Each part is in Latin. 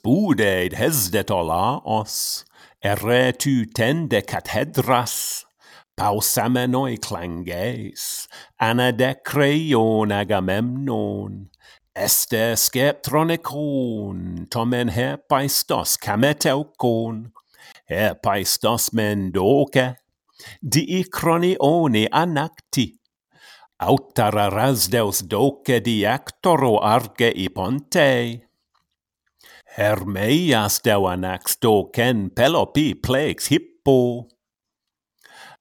spuded hesdet os, ere tu tende cathedras, pausamenoi clanges, ana de creion agamemnon, este skeptronikon, tomen hepaistos cameteukon, hepaistos mendoke, di cronioni anacti, autara rasdeus doce di actoro arge i ponte. Hermeias deuanax do ken pelopi plex hippo.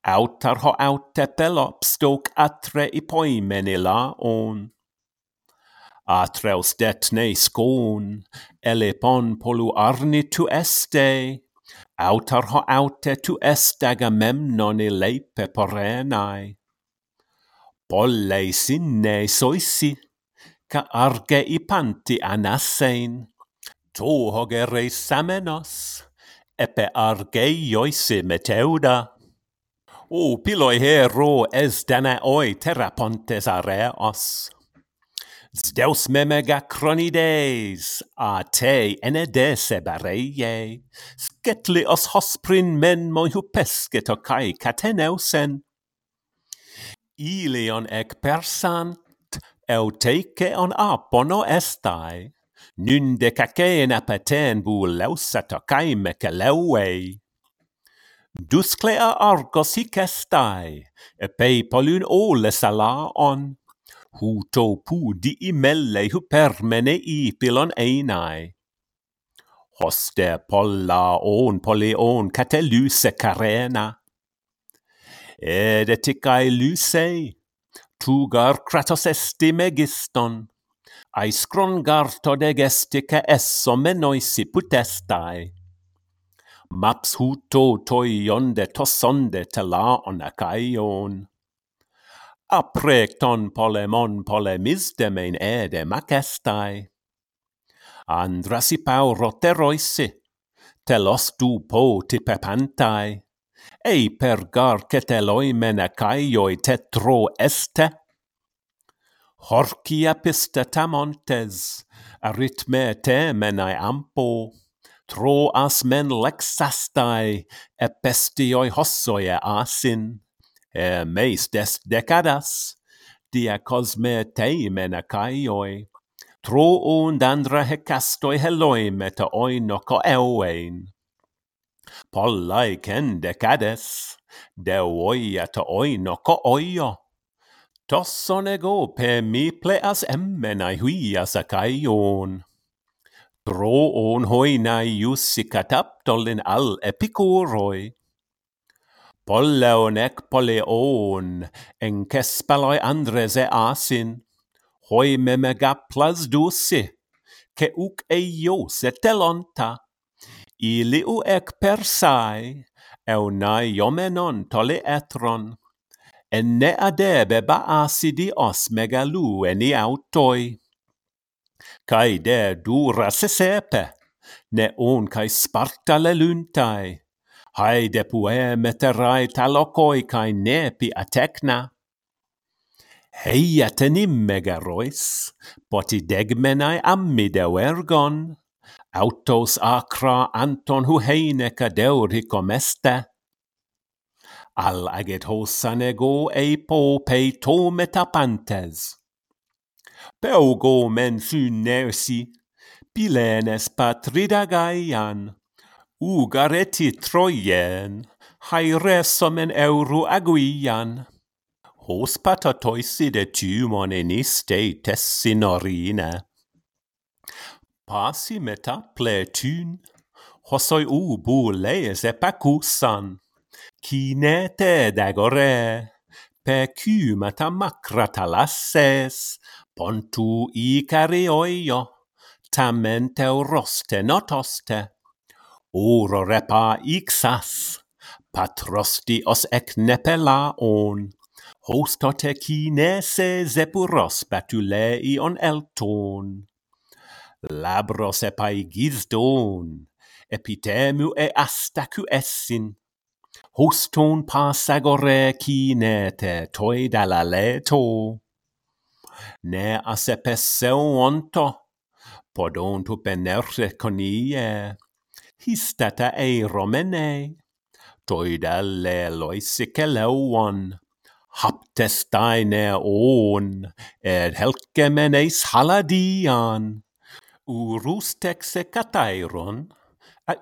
Autar ho aute pelops doc atre ipoimenilaon. Atreus detne scon, elepon polu arni tu este. Autar ho aute tu est agamemnon ilepe porenae. Pollei sinne soisi, ca arge ipanti anassein to hogere samenos epe argeioi meteuda. o piloi hero es danaoi terapontes areos Zdeus memega cronides, a te enedese bareie, sketli os hosprin men moi hupesket o kai cateneusen. Ilion ec persant, euteike on apono estai. Nynde kakeen pateen lausata kaimmeke leuei. Dusklea argosi kestai, e peipolyn ole sala on. Hu to pu di imelle hu permene i pilon einai. Hoste polla on poli e on kate luse karena. Edetikai lysei, tugar kratos esti megiston aiscron gartodegestice essomenoi putestai. Maps huto toion tosonde te de on acaion. Aprecton polemon polemisdemein ede macestai. Andrasi Andrasipau roteroisi, telos du po tipepantai. Ei per gar ceteloi menacaioi tetro este, Horkia pistetamontes, arithme te menai ampo, troas men lexastai, epestioi hossoe asin, e meis des decadas, dia cosme tei mena caioi, troon dandra hecastoi heloi meta oinoco euein. Pollai ken decades, de oia ta oi noco oio, Tos onego pe mi pleas emmenai huias acaion. Pro on hoinai iusicataptol in al epicuroi. Polleon ec poleon, en cespaloi andres e asin, hoi memegaplas dusi, ke uc eios et elonta. Iliu ec persai, eunai omenon tole etron enne adebe baasidi os megalu eni autoi. Cae de dura se sepe, ne on cae sparta le luntai, haide pueme terrae talocoi cae nepi atecna. Heia tenim megarois, poti degmenae ammideu ergon, autos acra anton hu heineca cadeuricom este, al aget hos sanego eipo peito metapantes. Peugo men nersi, pilenes patrida gaian, ugareti troien, hairesomen euro aguian. Hos patatoisi de tumon eniste tessinorine. Pasi meta pletun, hosoi u bulees epacusan. Kinete dagore pecumata macratalasses pontu icarioio tamen teuroste notoste Uro repa ixas patrosti os ec nepelaon hostote kinese zepuros batulei on elton. Labros epai gizdon, epitemu e astacu essin. Hoston pasagore kinete toi dalaleto. Ne asepeseu onto, podon tu penerse conie, histata e romene, toi daleloi Haptes daine on, ed helcemenes haladian, urus texe catairon,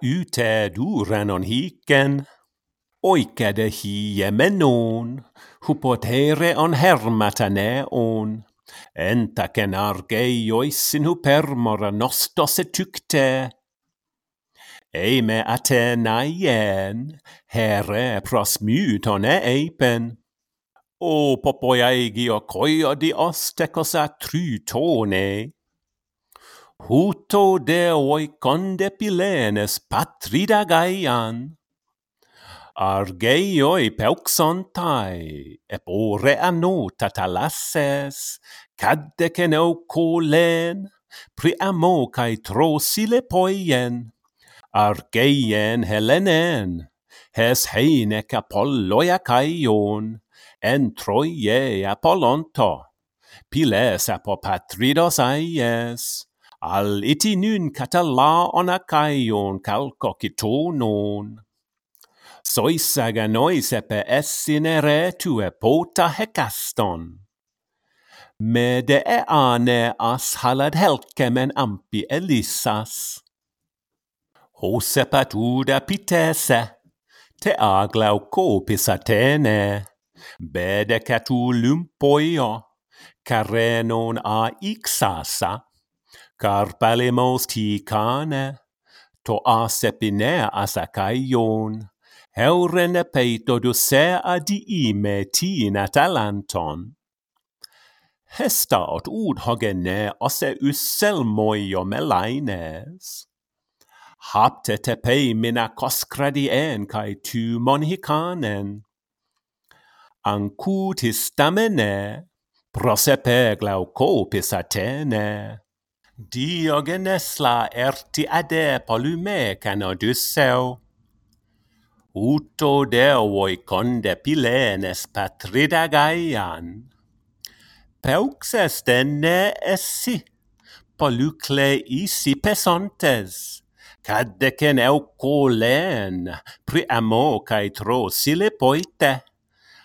ute durenon hicen, oikedehiä menoon, hupotere on hermätäne on. Entäken arkei joissin hupermora nostose tykte. Eime atenaien, here prosmytone eipen. O popojaigio koiodi ostekosa trytone. Huto de oikonde pilenes patrida gaian. Argeioi peuxontai, eporeano tatalasses, caddeceno colen, priamo cae trosile poien, argeien helenen, hes heinec apolloia caion, en troie apolonto, piles apo patridos aies, al iti nun catala on acaion calcocitonon, citonon, sois aganois epe essinere tu pota hecaston. Me de e ane as halad helkemen ampi elissas. Hosepat uda pitese, te aglau copis atene, bede catu lumpoio, carenon a ixasa, carpalimos ticane, to asepine asacaion, heurene peito dusea diime tina talanton. Hestaot udhogene osse ysselmoio melaines. Hapte tepei mina koskradien kai tu monhicanen. Ancutis tamene, prosepe glaucopis atene. Diogenes la erti ade polume canodusseu. Uto deoi conde pilenes patrida gaian. Peux est enne essi, polucle isi pesontes, caddecen cae tro sile poite,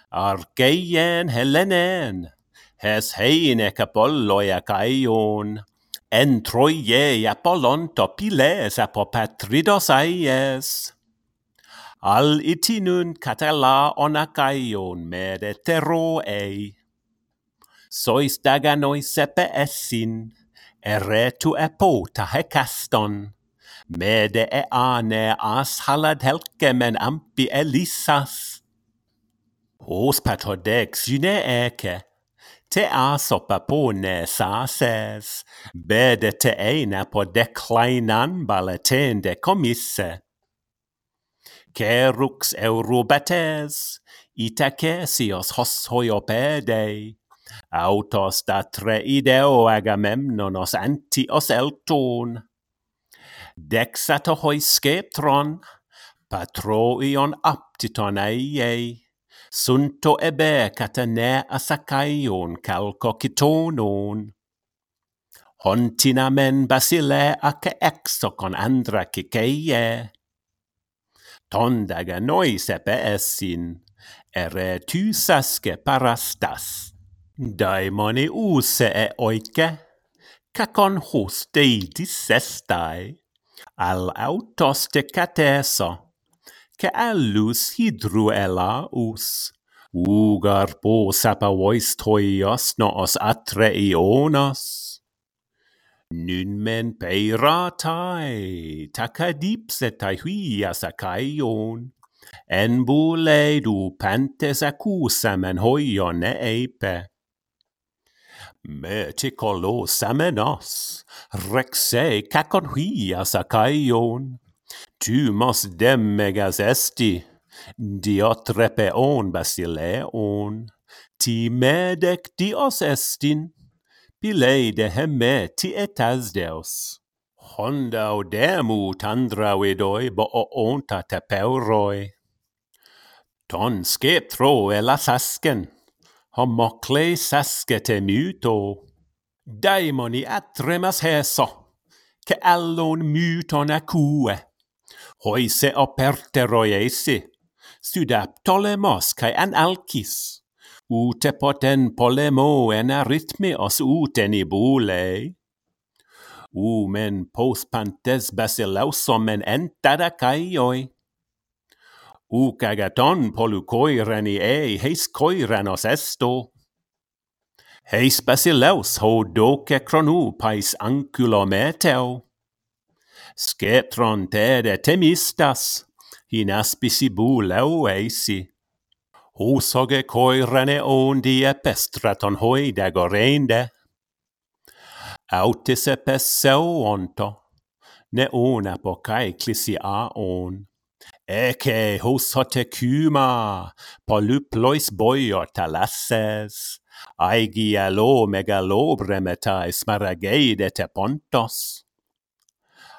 argeien helenen, hes heine capolloi acaion, en Troie Apollonto piles apopatridos aies. Al itinun catala onakaion ei. Sois daganoi sepe essin, eretu epo tahekaston. Mede eane as halad helkemen ampi elisas. Hos patodex syne eke, te as asopapone sases, bede te eina po declinan baletende comisse. Kerux Eurobates, Itacesios hos hoiopedei, autos da tre ideo agamemnonos antios elton. Dexato hoi skeptron, patroion aptiton eiei, sunto ebe catane asacaion calco citonon. Hontinamen basile ac exocon andra ciceie, tondaga noi sepe essin, ere tu saske parastas. Daimone use e oike, cacon hus deitis sestai, al autos de cateso, ca allus hydruela us. Ugar bo sapa vois atre ionos. Nun men peira peiratai, takadipsetai huias acaion. En buleidu pentes acusamen hoion eipe. Me te colosamenas, rexe cacon huias acaion. Tu mos demegas esti, diotrepeon basileon. Timedec dios estin. Pilei de hemme ti etas deus. Honda odemu tandra vedoi bo o onta tepeuroi. Ton skep tro e la sasken, homokle saske te muto. Daimoni atremas heso, ke allon muton acue. Hoise operteroi esi, sudap tolemos kai an alkis. Ute poten polemo en arithmios uten ibule. U men pos pantes basilausom en entada. U kagaton polu koirani e heis koiranos esto. Heis basileus ho doce cronu pais anculo meteo. Sketron tede temistas, hin aspisi bu leu eisi húszage koirene óndie pestraton hoideg a rénde. Autise pesseo onto, ne ónapo kaiklisi a on. Eke hos hote kyma, polyplois boior talasses, aigia lo megalobremeta smarageide te pontos.